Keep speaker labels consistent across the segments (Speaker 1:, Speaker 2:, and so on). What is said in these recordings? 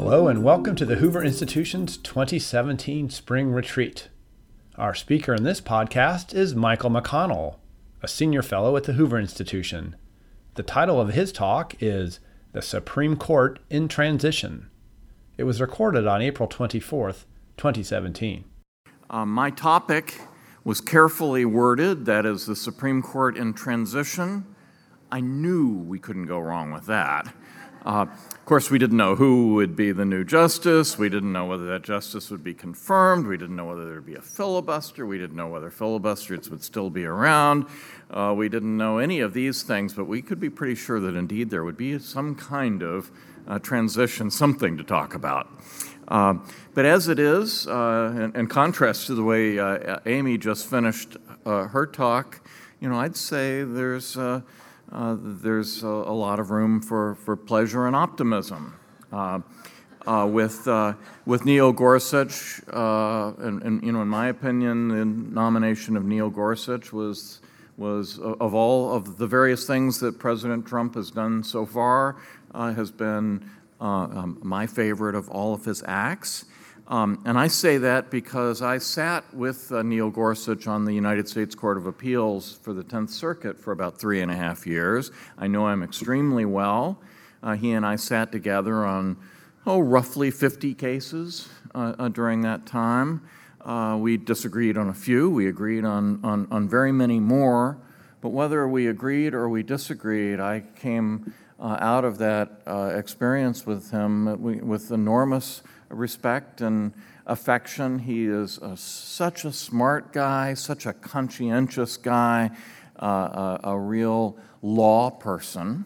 Speaker 1: Hello, and welcome to the Hoover Institution's 2017 Spring Retreat. Our speaker in this podcast is Michael McConnell, a senior fellow at the Hoover Institution. The title of his talk is The Supreme Court in Transition. It was recorded on April 24th, 2017.
Speaker 2: Uh, my topic was carefully worded that is, the Supreme Court in transition. I knew we couldn't go wrong with that. Uh, of course, we didn't know who would be the new justice. We didn't know whether that justice would be confirmed. We didn't know whether there would be a filibuster. We didn't know whether filibusters would still be around. Uh, we didn't know any of these things, but we could be pretty sure that indeed there would be some kind of uh, transition, something to talk about. Uh, but as it is, uh, in, in, contrast to the way uh, Amy just finished uh, her talk, you know, I'd say there's uh, there's a, a, lot of room for, for pleasure and optimism. Uh, uh, with uh, with Neil Gorsuch, uh, and, and, you know, in my opinion, the nomination of Neil Gorsuch was was of all of the various things that President Trump has done so far, has been um, my favorite of all of his acts. Um, and I say that because I sat with uh, Neil Gorsuch on the United States Court of Appeals for the 10th Circuit for about three and a half years. I know him extremely well. Uh, he and I sat together on, oh, roughly 50 cases uh, uh during that time. Uh, we disagreed on a few, we agreed on, on, on, very many more. But whether we agreed or we disagreed, I came uh, out of that experience with him with enormous respect and affection. He is a, such a smart guy, such a conscientious guy, uh, a, a, real law person.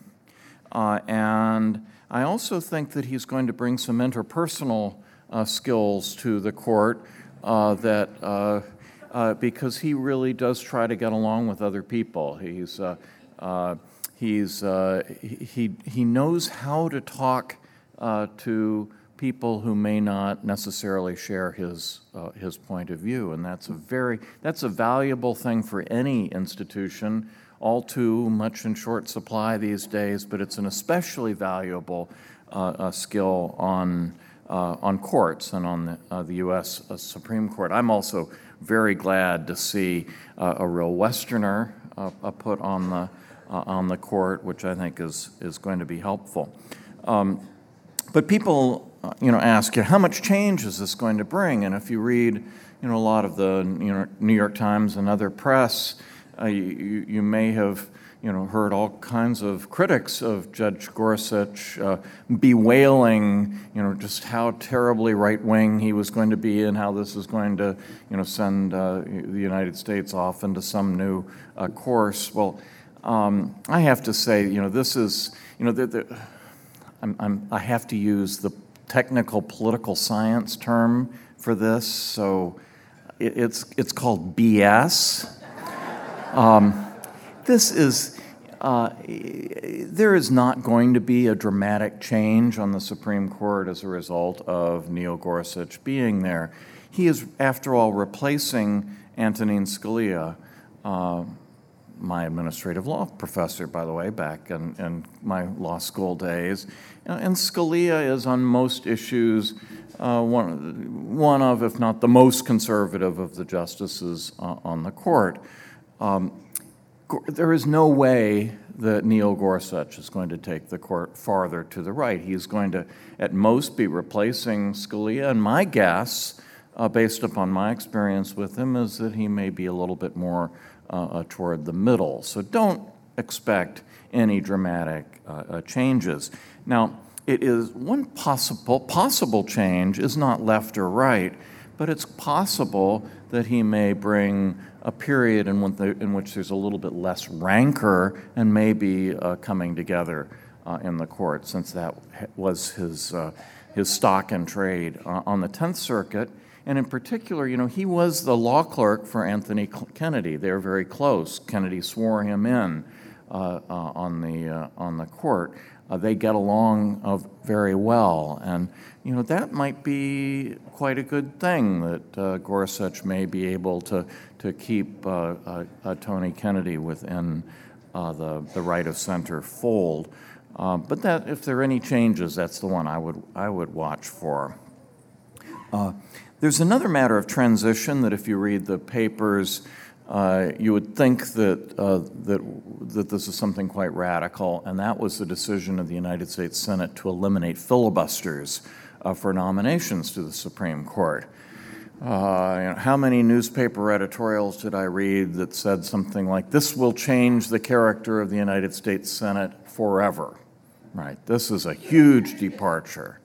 Speaker 2: Uh, and I also think that he's going to bring some interpersonal uh, skills to the court uh, that. Uh, uh, because he really does try to get along with other people. He's, he's, he, he knows how to talk to people who may not necessarily share his, uh, his point of view. And that's a very, that's a valuable thing for any institution, all too much in short supply these days, but it's an especially valuable uh, skill on, uh, on courts and on the, uh, the U.S. Uh, Supreme Court. I'm also very glad to see a real Westerner put on the, on the court, which I think is, is going to be helpful. Um, but people you know, ask you, how much change is this going to bring? And if you read, you know, a lot of the you know, New York Times and other press, uh, you, you may have, you know, heard all kinds of critics of Judge Gorsuch uh, bewailing, you know, just how terribly right wing he was going to be and how this is going to, you know, send uh, the United States off into some new uh, course. Well, um, I have to say, you know, this is, you know, the, the, I'm, I'm, i have to use the technical political science term for this, so it's, it's called BS. Um, this is, uh, there is not going to be a dramatic change on the Supreme Court as a result of Neil Gorsuch being there. He is, after all, replacing Antonin Scalia. Uh, my administrative law professor, by the way, back in, in my law school days. And Scalia is on most issues uh, one, one of, if not the most conservative of the justices uh, on the court. Um, there is no way that Neil Gorsuch is going to take the court farther to the right. He's going to, at most, be replacing Scalia. And my guess, uh, based upon my experience with him, is that he may be a little bit more uh, uh, toward the middle. So don't expect any dramatic uh, uh, changes. Now, it is one possible possible change is not left or right, but it's possible that he may bring a period in, in which there's a little bit less rancor and maybe uh, coming together uh, in the court, since that was his, uh, his stock and trade. on the 10th Circuit, and in particular, you know, he was the law clerk for Anthony Kennedy. They were very close. Kennedy swore him in uh, uh, on, the, uh, on the court. Uh, they get along uh, very well. And, you know, that might be quite a good thing that uh, Gorsuch may be able to, to keep Tony Kennedy within the, the right of center fold. Uh, but that, if there are any changes, that's the one I would, I would watch for. Uh, there's another matter of transition that if you read the papers, uh, you would think that, uh, that, that this is something quite radical, and that was the decision of the United States Senate to eliminate filibusters uh, for nominations to the Supreme Court. Uh, you know, how many newspaper editorials did I read that said something like, This will change the character of the United States Senate forever? Right? This is a huge departure.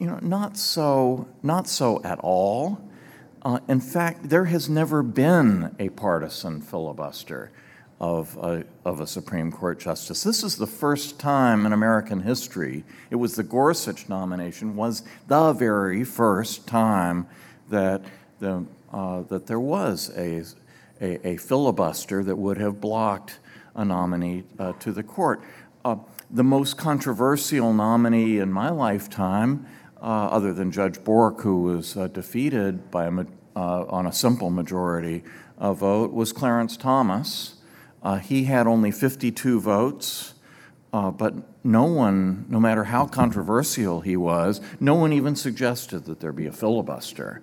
Speaker 2: You know, not so, not so at all. Uh, in fact, there has never been a partisan filibuster of a, of a Supreme Court justice. This is the first time in American history. It was the Gorsuch nomination was the very first time that, the, uh, that there was a, a, a, filibuster that would have blocked a nominee uh, to the court. Uh, the most controversial nominee in my lifetime, other than Judge Bork, who was uh, defeated by a, uh, on a simple majority vote, was Clarence Thomas. he had only 52 votes. Uh, but no one, no matter how controversial he was, no one even suggested that there be a filibuster.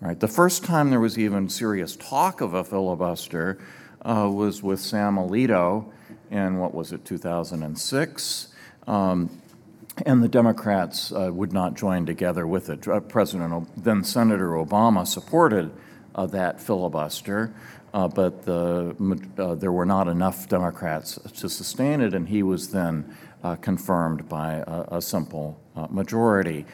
Speaker 2: Right? The first time there was even serious talk of a filibuster uh, was with Sam Alito in what was it, 2006. Um, and the Democrats uh, would not join together with it. Uh, President, then Senator Obama supported uh, that filibuster, uh, but the, uh, there were not enough Democrats to sustain it, and he was then confirmed by a, a simple majority.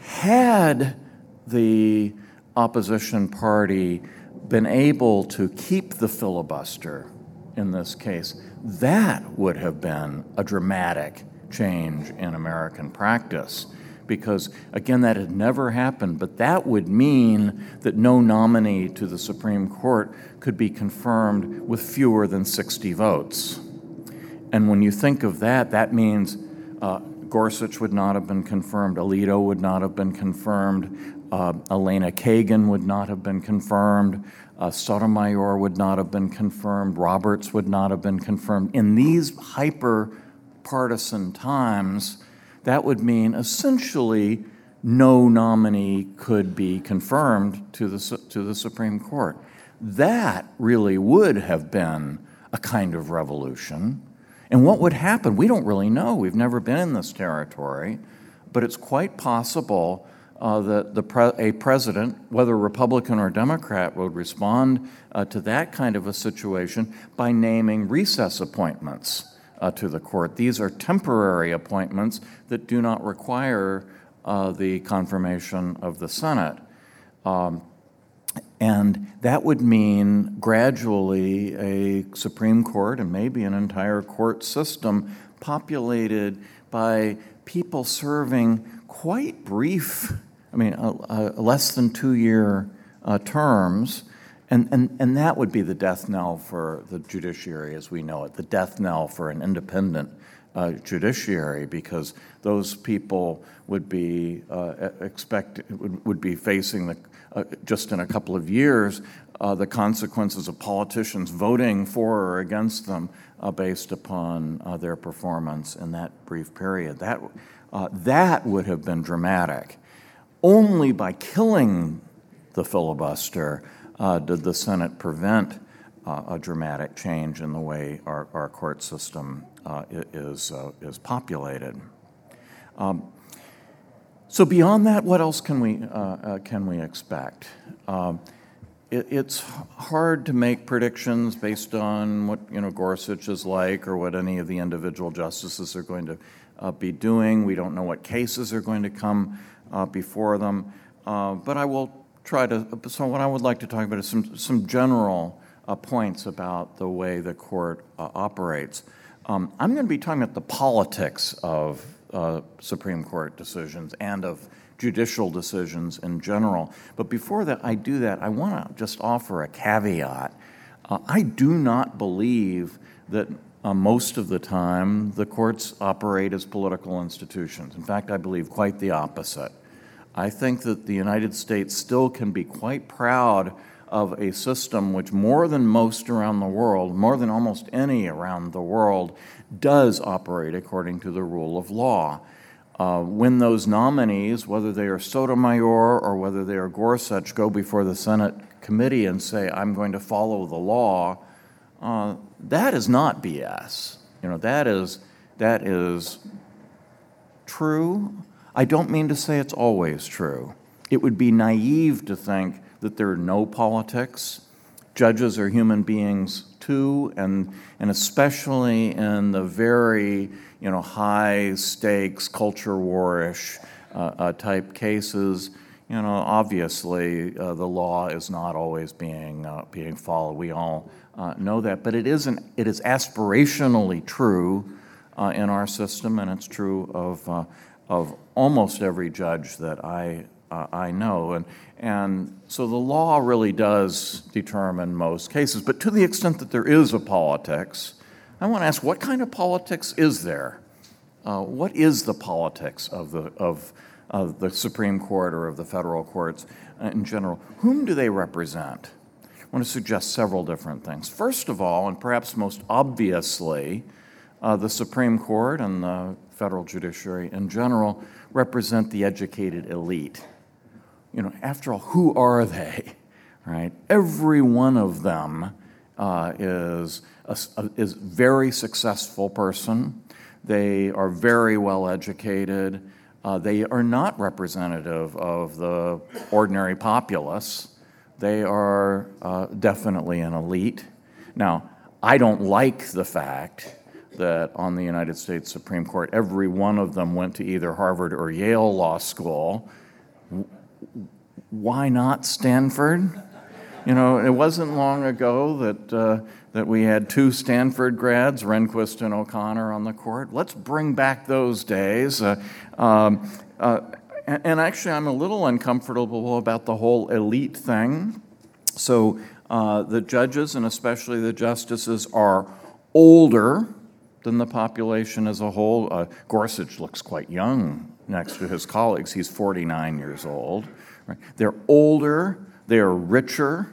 Speaker 2: Had the opposition party been able to keep the filibuster in this case, that would have been a dramatic change in American practice. Because, again, that had never happened, but that would mean that no nominee to the Supreme Court could be confirmed with fewer than 60 votes. And when you think of that, that means uh, Gorsuch would not have been confirmed, Alito would not have been confirmed, uh, Elena Kagan would not have been confirmed. Uh, Sotomayor would not have been confirmed. Roberts would not have been confirmed. In these hyper partisan times, that would mean essentially no nominee could be confirmed to the, to the Supreme Court. That really would have been a kind of revolution. And what would happen? We don't really know. We've never been in this territory, but it's quite possible uh, that the pre- a president, whether Republican or Democrat, would respond uh, to that kind of a situation by naming recess appointments uh, to the court. These are temporary appointments that do not require uh, the confirmation of the Senate. Um, and that would mean gradually a Supreme Court and maybe an entire court system populated by people serving quite brief I mean, uh, uh, less than two year uh, terms. And, and, and that would be the death knell for the judiciary as we know it, the death knell for an independent uh, judiciary, because those people would be uh, expect would, would be facing the uh, just in a couple of years the consequences of politicians voting for or against them based upon their performance in that brief period. That that would have been dramatic. Only by killing the filibuster uh, did the Senate prevent uh, a dramatic change in the way our, our court system uh, is, uh, is populated. Um, so beyond that, what else can we, uh, uh, can we expect? Um, it, it's hard to make predictions based on what you know Gorsuch is like or what any of the individual justices are going to be doing. We don't know what cases are going to come uh, before them. Uh, but I will try to, so what I would like to talk about is some, some general uh, points about the way the court uh, operates. Um, I'm going to be talking about the politics of uh, Supreme Court decisions and of judicial decisions in general. But before that, I do that, I want to just offer a caveat. Uh, I do not believe that uh, most of the time, the courts operate as political institutions. In fact, I believe quite the opposite. I think that the United States still can be quite proud of a system which, more than most around the world, more than almost any around the world, does operate according to the rule of law. Uh, when those nominees, whether they are Sotomayor or whether they are Gorsuch, go before the Senate committee and say, I'm going to follow the law, uh, that is not BS. You know, that is, that is true. I don't mean to say it's always true. It would be naive to think that there are no politics. Judges are human beings too, and, and especially in the very you know, high stakes, culture warish uh, uh, type cases, you know, obviously uh, the law is not always being, uh, being followed. We all uh, know that, but it, isn't, it is aspirationally true uh, in our system, and it's true of, of almost every judge that I, I know. And, and so the law really does determine most cases, but to the extent that there is a politics, I want to ask what kind of politics is there? Uh, what is the politics of the, of, of the Supreme Court or of the federal courts in general? Whom do they represent? I want to suggest several different things. First of all, and perhaps most obviously, uh, the Supreme Court and the federal judiciary in general represent the educated elite you know, after all, who are they? Right? Every one of them uh, is a, a is very successful person. They are very well educated. Uh, they are not representative of the ordinary populace. They are uh, definitely an elite. Now, I don't like the fact that on the United States Supreme Court, every one of them went to either Harvard or Yale Law School why not Stanford? You know, it wasn't long ago that, uh, that we had two Stanford grads, Rehnquist and O'Connor, on the court. Let's bring back those days. Uh, um, uh, and, actually, I'm a little uncomfortable about the whole elite thing. So, uh, the judges and especially the justices are older than the population as a whole. Uh, Gorsuch looks quite young next to his colleagues. He's 49 years old. Right? They're older, they are richer,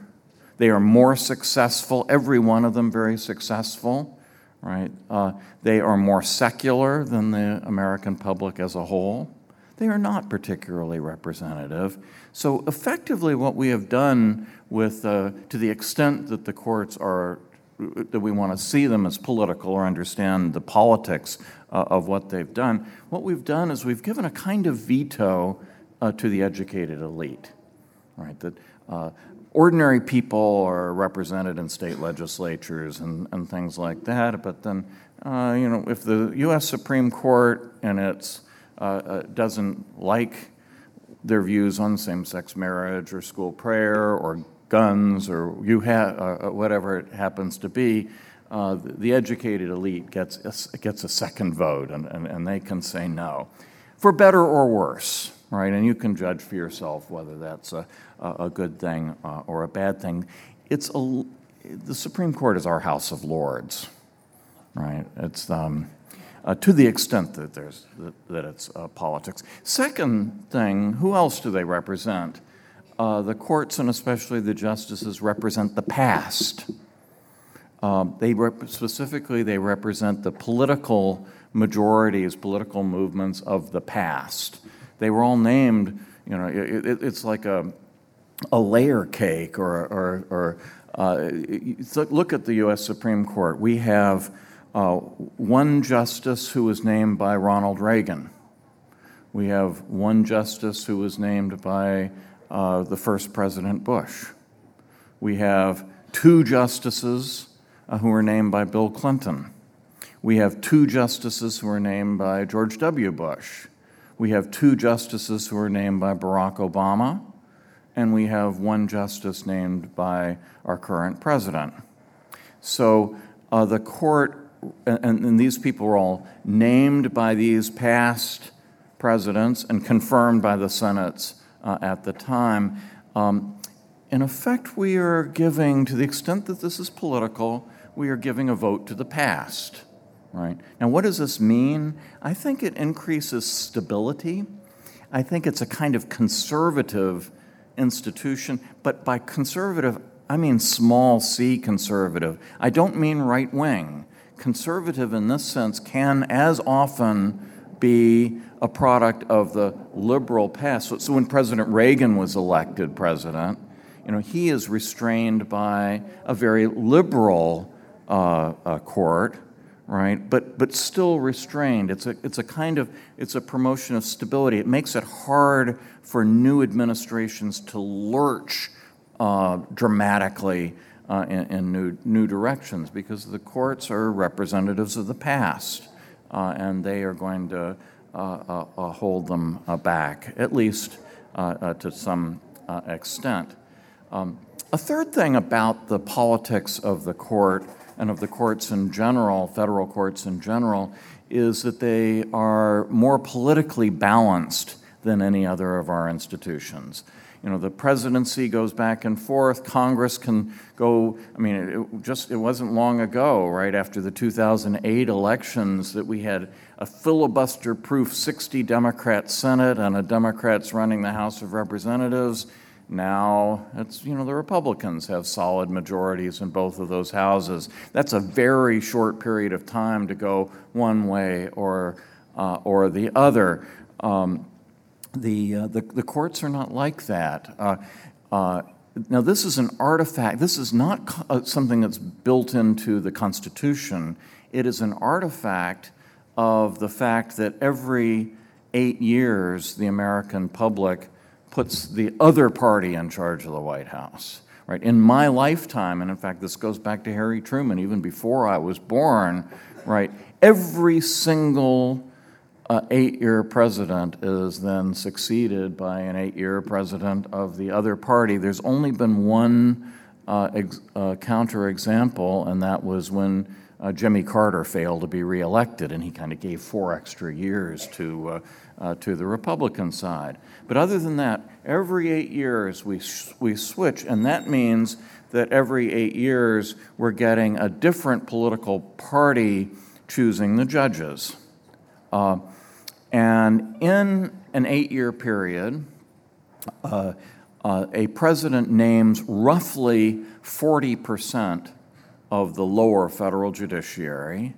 Speaker 2: they are more successful, every one of them very successful. Right? Uh, they are more secular than the American public as a whole. They are not particularly representative. So, effectively, what we have done with, uh, to the extent that the courts are that we want to see them as political or understand the politics uh, of what they've done. What we've done is we've given a kind of veto uh, to the educated elite, right? That uh, ordinary people are represented in state legislatures and, and things like that, but then, uh, you know, if the U.S. Supreme Court and its uh, uh, doesn't like their views on same-sex marriage or school prayer or guns or you ha- uh, whatever it happens to be, uh, the educated elite gets a, gets a second vote and, and, and they can say no, for better or worse, right? And you can judge for yourself whether that's a, a good thing uh, or a bad thing. It's a, the Supreme Court is our House of Lords, right? It's um, uh, to the extent that there's that, that it's uh, politics. Second thing, who else do they represent? Uh, the courts and especially the justices represent the past. Um, they rep- specifically they represent the political majorities, political movements of the past. They were all named. You know, it, it, it's like a a layer cake or or, or uh, look at the U.S. Supreme Court. We have uh, one justice who was named by Ronald Reagan. We have one justice who was named by uh, the first President Bush. We have two justices uh, who were named by Bill Clinton. We have two justices who were named by George W. Bush. We have two justices who were named by Barack Obama. And we have one justice named by our current president. So uh, the court, and, and these people were all named by these past presidents and confirmed by the Senate's uh, at the time. Um, in effect, we are giving, to the extent that this is political, we are giving a vote to the past. Right? Now, what does this mean? I think it increases stability. I think it's a kind of conservative institution, but by conservative, I mean small c conservative. I don't mean right wing. Conservative in this sense can as often be a product of the liberal past. So, so when President Reagan was elected president, you know, he is restrained by a very liberal uh, uh, court, right? But but still restrained. It's a it's a kind of it's a promotion of stability. It makes it hard for new administrations to lurch uh, dramatically uh, in, in, new new directions because the courts are representatives of the past, uh, and they are going to Uh, uh, uh, hold them back at least to some extent. Um, a third thing about the politics of the court and of the courts in general, federal courts in general, is that they are more politically balanced than any other of our institutions. You know, the presidency goes back and forth. Congress can go. I mean, it just it wasn't long ago, right after the 2008 elections, that we had a filibuster-proof 60 Democrat Senate and a Democrats running the House of Representatives now it's, you know, the Republicans have solid majorities in both of those houses. That's a very short period of time to go one way or, uh, or the other. Um, the, uh, the, the, courts are not like that. Uh, uh now, this is an artifact. This is not co- uh, something that's built into the Constitution. It is an artifact of the fact that every eight years, the American public puts the other party in charge of the White House. Right? In my lifetime, and in fact, this goes back to Harry Truman, even before I was born, right? Every single uh, eight year president is then succeeded by an eight year president of the other party. There's only been one uh, ex- uh, counterexample, and that was when uh, Jimmy Carter failed to be reelected, and he kind of gave four extra years to, uh, uh, to the Republican side. But other than that, every eight years we, we switch, and that means that every eight years we're getting a different political party choosing the judges. Uh, and in an eight year period, uh, uh, a president names roughly 40 percent of the lower federal judiciary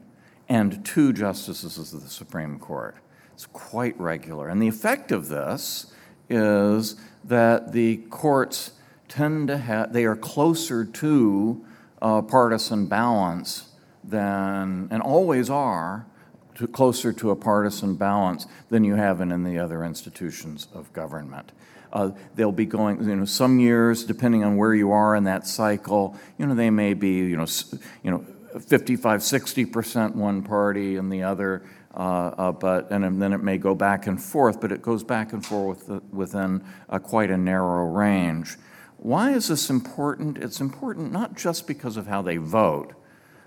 Speaker 2: and two justices of the Supreme Court. It's quite regular. And the effect of this is that the courts tend to have, they are closer to uh, partisan balance than, and always are, to, closer to a partisan balance than you have in, in the other institutions of government. Uh, they'll be going, you know, some years, depending on where you are in that cycle, you know, they may be, you know, you know, 55, 60% one party and the other, uh, uh, but, and then it may go back and forth, but it goes back and forth within quite a narrow range. Why is this important? It's important not just because of how they vote,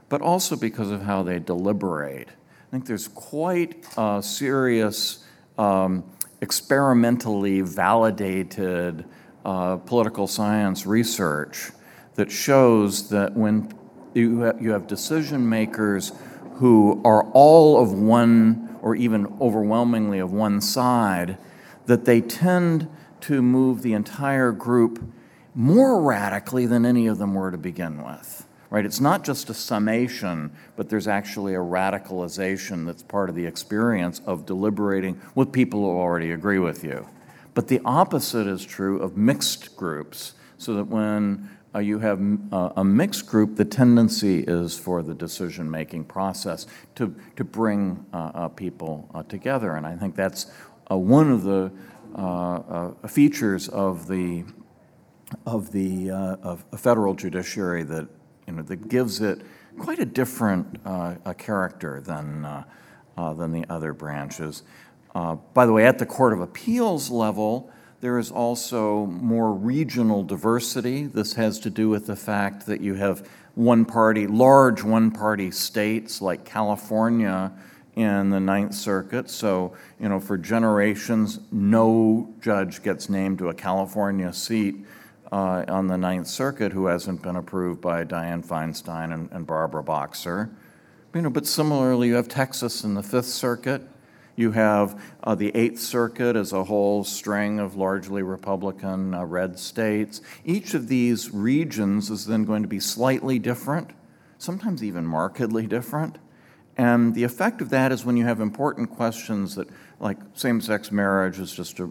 Speaker 2: but also because of how they deliberate. I think there's quite a serious um, experimentally validated uh, political science research that shows that when you you have decision makers who are all of one or even overwhelmingly of one side, that they tend to move the entire group more radically than any of them were to begin with right? It's not just a summation, but there's actually a radicalization that's part of the experience of deliberating with people who already agree with you. But the opposite is true of mixed groups, so that when uh, you have uh, a mixed group, the tendency is for the decision making process to, to bring uh, uh people uh, together. And I think that's uh, one of the features of the, of the of federal judiciary that you know, that gives it quite a different uh, a character than, uh, uh, than the other branches. Uh, by the way, at the Court of Appeals level, there is also more regional diversity. This has to do with the fact that you have one party, large one party states like California in the Ninth Circuit. So, you know, for generations, no judge gets named to a California seat uh, on the Ninth Circuit who hasn't been approved by Dianne Feinstein and, and Barbara Boxer. You know, but similarly, you have Texas in the Fifth Circuit. You have uh, the Eighth Circuit as a whole string of largely Republican uh, red states. Each of these regions is then going to be slightly different, sometimes even markedly different. And the effect of that is when you have important questions that, like same sex marriage is just a,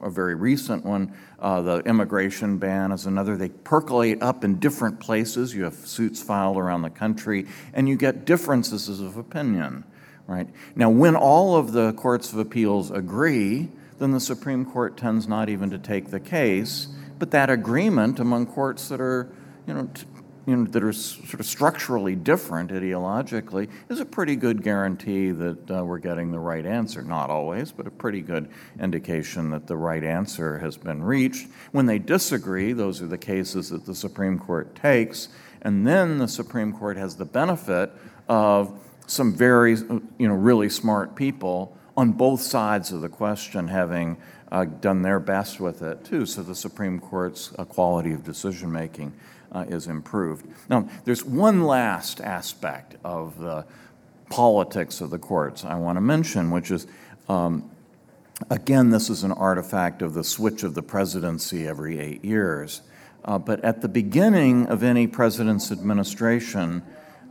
Speaker 2: a very recent one, uh, the immigration ban is another. They percolate up in different places. You have suits filed around the country, and you get differences of opinion. Right? Now, when all of the courts of appeals agree, then the Supreme Court tends not even to take the case. But that agreement among courts that are, you know, t- you know, that are sort of structurally different ideologically is a pretty good guarantee that uh, we're getting the right answer. Not always, but a pretty good indication that the right answer has been reached. When they disagree, those are the cases that the Supreme Court takes, and then the Supreme Court has the benefit of some very, you know, really smart people on both sides of the question having uh, done their best with it too. So the Supreme Court's uh, quality of decision making uh, is improved. Now, there's one last aspect of the politics of the courts I want to mention, which is um, again, this is an artifact of the switch of the presidency every eight years. Uh, but at the beginning of any president's administration,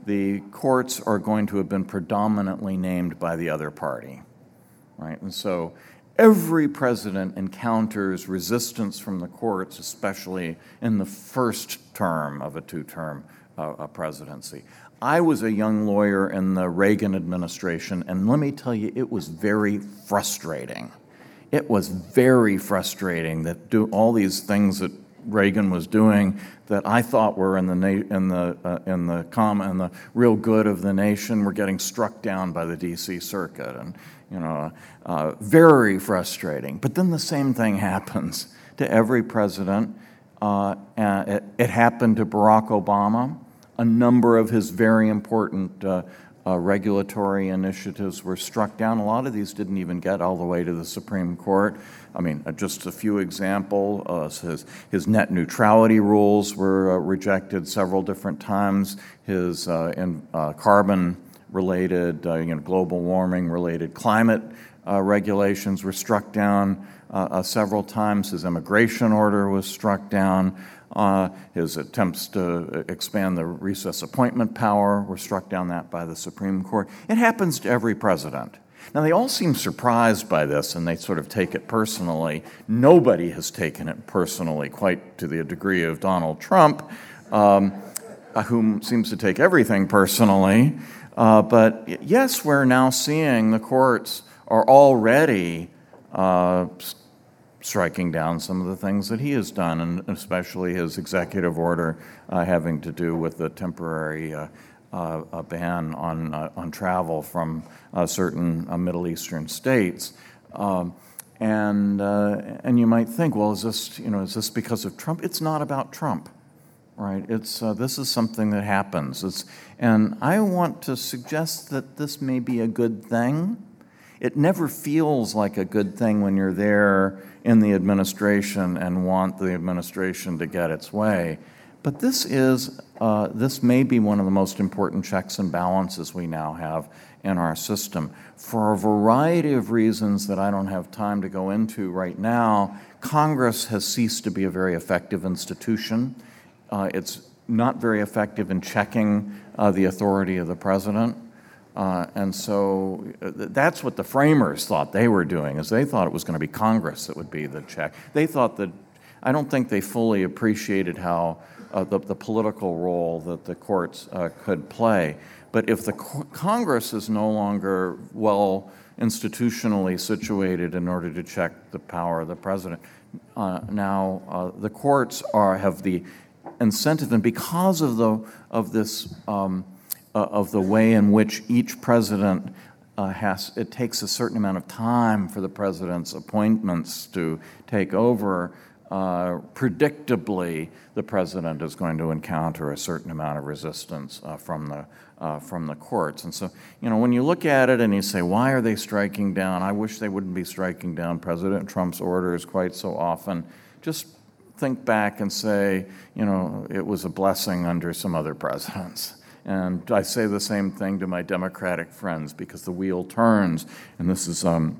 Speaker 2: the courts are going to have been predominantly named by the other party, right? And so every president encounters resistance from the courts, especially in the first term of a two term uh, presidency. I was a young lawyer in the Reagan administration, and let me tell you, it was very frustrating. It was very frustrating that do all these things that Reagan was doing that I thought were in the na- in the uh, in the com and the real good of the nation were getting struck down by the D.C. Circuit, and you know, uh, very frustrating. But then the same thing happens to every president. Uh, it, it, happened to Barack Obama. A number of his very important uh, uh, regulatory initiatives were struck down. A lot of these didn't even get all the way to the Supreme Court. I mean, uh, just a few examples. Uh, his, his net neutrality rules were uh, rejected several different times. His in, carbon related, uh, you know, global warming related climate uh, regulations were struck down uh, uh several times. His immigration order was struck down. Uh, his attempts to expand the recess appointment power were struck down that by the Supreme Court. It happens to every president. Now, they all seem surprised by this and they sort of take it personally. Nobody has taken it personally, quite to the degree of Donald Trump, um, whom seems to take everything personally. Uh, but yes, we're now seeing the courts are already uh, striking down some of the things that he has done, and especially his executive order uh, having to do with the temporary uh, uh, ban on, uh, on travel from certain Middle Eastern states. Um, and, and you might think, well, is this, you know, is this because of Trump? It's not about Trump right? It's, uh, this is something that happens. It's, and I want to suggest that this may be a good thing. It never feels like a good thing when you're there in the administration and want the administration to get its way. But this is, uh, this may be one of the most important checks and balances we now have in our system. For a variety of reasons that I don't have time to go into right now, Congress has ceased to be a very effective institution. Uh, it's not very effective in checking the authority of the president. Uh, and so uh, that's what the framers thought they were doing, is they thought it was going to be Congress that would be the check. They thought that, I don't think they fully appreciated how uh, the, the, political role that the courts uh, could play. But if the co- Congress is no longer well institutionally situated in order to check the power of the president, uh, now uh, the courts are, have the incentive, and because of the of this um, uh, of the way in which each president uh, has, it takes a certain amount of time for the president's appointments to take over. Uh, predictably, the president is going to encounter a certain amount of resistance uh, from the uh, from the courts. And so, you know, when you look at it and you say, why are they striking down? I wish they wouldn't be striking down President Trump's orders quite so often. Just think back and say, you know, it was a blessing under some other presidents. And I say the same thing to my Democratic friends because the wheel turns, and this is um,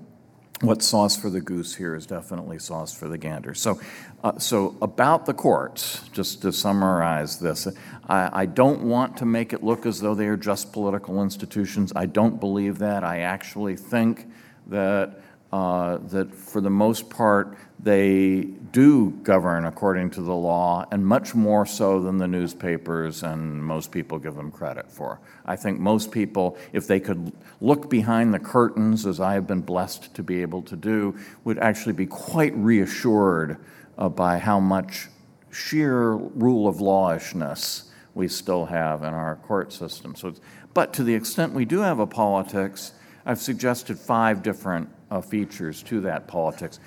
Speaker 2: what sauce for the goose here is definitely sauce for the gander. So, uh, so about the courts, just to summarize this, I, I, don't want to make it look as though they are just political institutions. I don't believe that. I actually think that uh, that for the most part they do govern according to the law, and much more so than the newspapers and most people give them credit for. I think most people, if they could look behind the curtains, as I have been blessed to be able to do, would actually be quite reassured uh, by how much sheer rule of lawishness we still have in our court system. So, but to the extent we do have a politics, I've suggested five different uh, features to that politics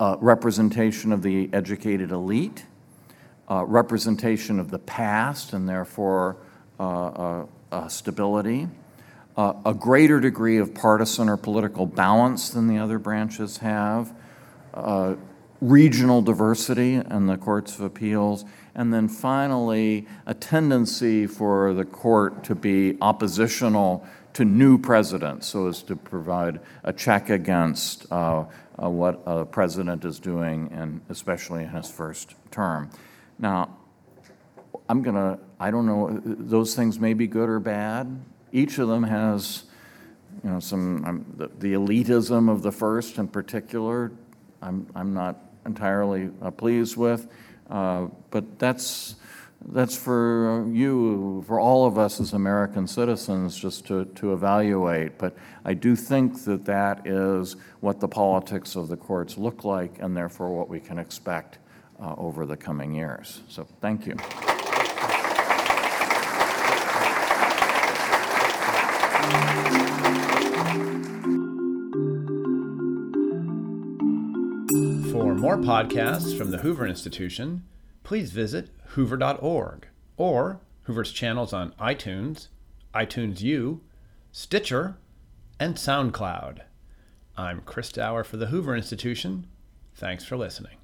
Speaker 2: uh, representation of the educated elite, uh, representation of the past and therefore uh, uh, uh, stability, a greater degree of partisan or political balance than the other branches have, regional diversity in the courts of appeals, and then finally, a tendency for the court to be oppositional to new presidents so as to provide a check against uh, uh, what a president is doing, and especially in his first term. Now, I'm going to, I don't know, those things may be good or bad. Each of them has, you know, some, um, the, the, elitism of the first in particular, I'm, I'm not entirely uh, pleased with. Uh, but that's, that's for you, for all of us as American citizens, just to, to evaluate. But I do think that that is what the politics of the courts look like, and therefore what we can expect uh, over the coming years. So thank you.
Speaker 1: For more podcasts from the Hoover Institution, please visit hoover.org or Hoover's channels on iTunes, iTunes U, Stitcher, and SoundCloud. I'm Chris Dower for the Hoover Institution. Thanks for listening.